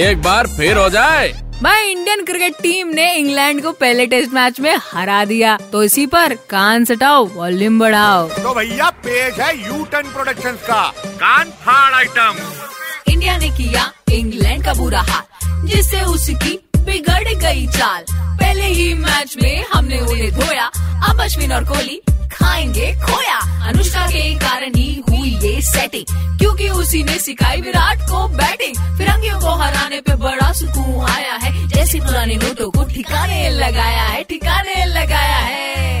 एक बार फिर हो जाए। भाई इंडियन क्रिकेट टीम ने इंग्लैंड को पहले टेस्ट मैच में हरा दिया तो इसी पर कान सटाओ वॉल्यूम बढ़ाओ। तो भैया पेज है यू टर्न प्रोडक्शन का। कान फाड़ आइटम इंडिया ने किया इंग्लैंड का बुरा हाल जिससे उसकी बिगड़ गई चाल। पहले ही मैच में हमने उन्हें धोया। अब अश्विन और कोहली खाएँगे खोया। अनुष्का के कारण ही हुई ये सेटिंग क्योंकि उसी ने सिखाई विराट को बैटिंग फिरंगियों को हराने पे बड़ा सुकून आया है। जैसे पुराने नोटों को ठिकाने लगाया है, ठिकाने लगाया है।